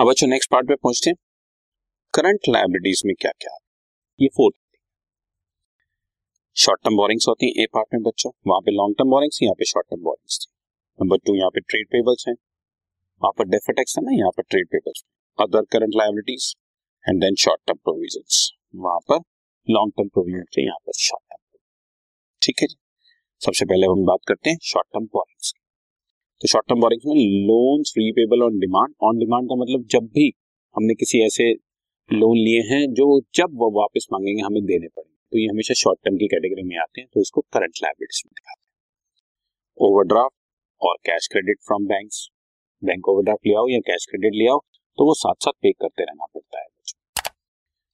अब बच्चों next part पे पहुँचते हैं। करंट लाइबिलिटीज में क्या क्या ये फोर्थ शॉर्ट टर्म बोरिंग्स होती हैं ए पार्ट में बच्चों। वहाँ पे लॉन्ग टर्म बोरिंग्स यहाँ पे शॉर्ट टर्म बोरिंग्स थी। नंबर टू यहाँ पे ट्रेड पेबल्स हैं। वहाँ पर डेफेटेक्स है ना, यहाँ पर trade payables other current liabilities and then short term provision वहाँ पर लॉन्ग टर्म प्रोविज़न थे यहाँ पर शॉर्ट टर्म ठीक है सबसे पहले हम बात करते हैं शॉर्ट टर्म बोरिंग्स तो शॉर्ट टर्म बोरिंग्स में loans repayable on demand on demand का मतलब जब भी हमने किसी ऐसे लोन लिए हैं जो जब वो वापस मांगेंगे, हमें देने पड़ेंगे। तो ये हमेशा शॉर्ट टर्म की कैटेगरी में आते हैं तो इसको करंट लाइबिलिटीज में दिखाते हैं। ओवरड्राफ्ट और cash credit from banks bank overdraft लिया हो या कैश क्रेडिट लिया हो तो वो साथ साथ पे करते रहना पड़ता है।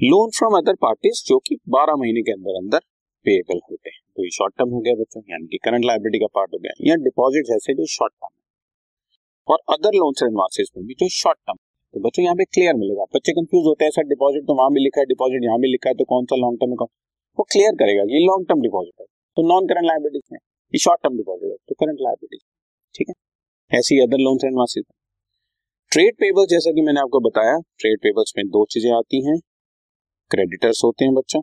लोन फ्रॉम अदर पार्टीज़ जो कि 12 महीने के अंदर अंदर पेएबल होते हैं। तो ये शॉर्ट टर्म हो गया बच्चों, यानी कि करंट लाइबिलिटी का पार्ट हो गया। या डिपॉजिट ऐसे जो शॉर्ट टर्म और अदर लोन्स एंड एडवांसेस में भी जो शॉर्ट टर्म तो बच्चों, यहाँ पे क्लियर मिलेगा। बच्चे कंफ्यूज होते हैं सर डिपॉजिट तो वहाँ भी लिखा है डिपॉजिट यहाँ भी लिखा है तो कौन सा लॉन्ग टर्म है वो क्लियर करेगा ये लॉन्ग टर्म डिपॉजिट है। तो नॉन करंट लाइबिलिटीज में ये शॉर्ट टर्म डिपॉजिट है तो करंट लाइबिलिटीज ठीक है? ऐसी अदर लोन्स एंड मासिस ट्रेड पेबल जैसा कि मैंने आपको बताया ट्रेड पेबल्स में दो चीज़ें आती हैं। क्रेडिटर्स होते हैं बच्चों।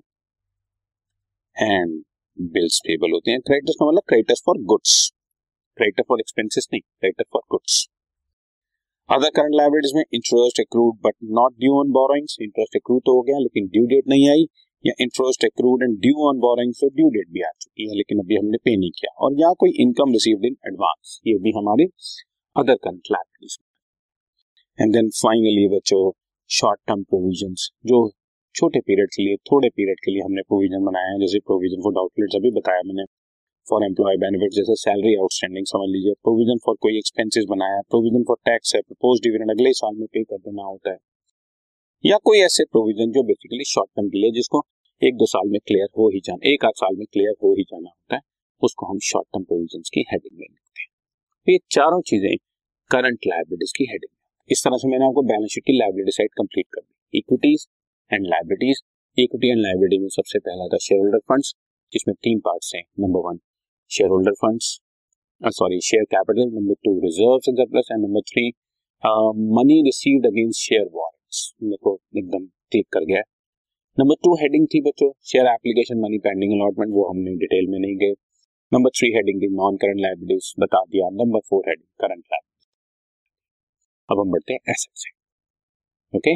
एंड बिल्स पेबल होते हैं। क्रेडिटर्स का मतलब creditors for goods creditor for expenses नहीं creditor for goods other current liabilities में interest accrued but not due on borrowings interest accrued तो हो गया, लेकिन ड्यू डेट नहीं आई। या interest accrued and due on borrowing तो ड्यू डेट भी आ चुकी है, लेकिन अभी हमने पे नहीं किया। और या कोई इनकम रिसीव्ड इन एडवांस ये भी हमारे other current liabilities and then finally बच्चों शॉर्ट टर्म प्रोविज़न जो छोटे पीरियड के लिए, थोड़े पीरियड के लिए हमने प्रोविज़न बनाया है। जैसे प्रोविज़न फॉर आउटलेट्स अभी बताया मैंने। फॉर एम्प्लॉय बेनिफिट जैसे सैलरी आउटस्टैंडिंग समझ लीजिए। प्रोविज़न फॉर कोई एक्सपेंसेस बनाया प्रोविज़न फॉर टैक्स है प्रपोज डिविडेंड अगले साल में पे कर देना होता है। या कोई ऐसे प्रोविज़न जो बेसिकली शॉर्ट टर्म के लिए, जिसको एक दो साल में क्लियर हो ही जाना, एक आध साल में क्लियर हो ही जाना होता है, उसको हम शॉर्ट टर्म प्रोविज़न की हेडिंग में लिखते हैं। तो ये चारों चीज़ें करंट लाइबिलिटीज की हेडिंग इस तरह से मैंने आपको बैलेंस शीट की लाइबिलिटी साइड कंप्लीट कर दी। Equities and liabilities equity and liability में सबसे पहला था शेयर होल्डर फंड्स जिसमें तीन पार्ट्स हैं. Number one shareholder funds sorry share capital number two reserve and surplus and number three money received against share warrants मेरे को एकदम क्लिक कर गया. नंबर टू हेडिंग थी बच्चों share application money pending allotment वो हमने डिटेल में नहीं गए. नंबर थ्री हेडिंग थी नॉन करंट लाइबिलिटीज बता दिया. Number four heading current liabilities अब हम बढ़ते हैं एसेट से. Okay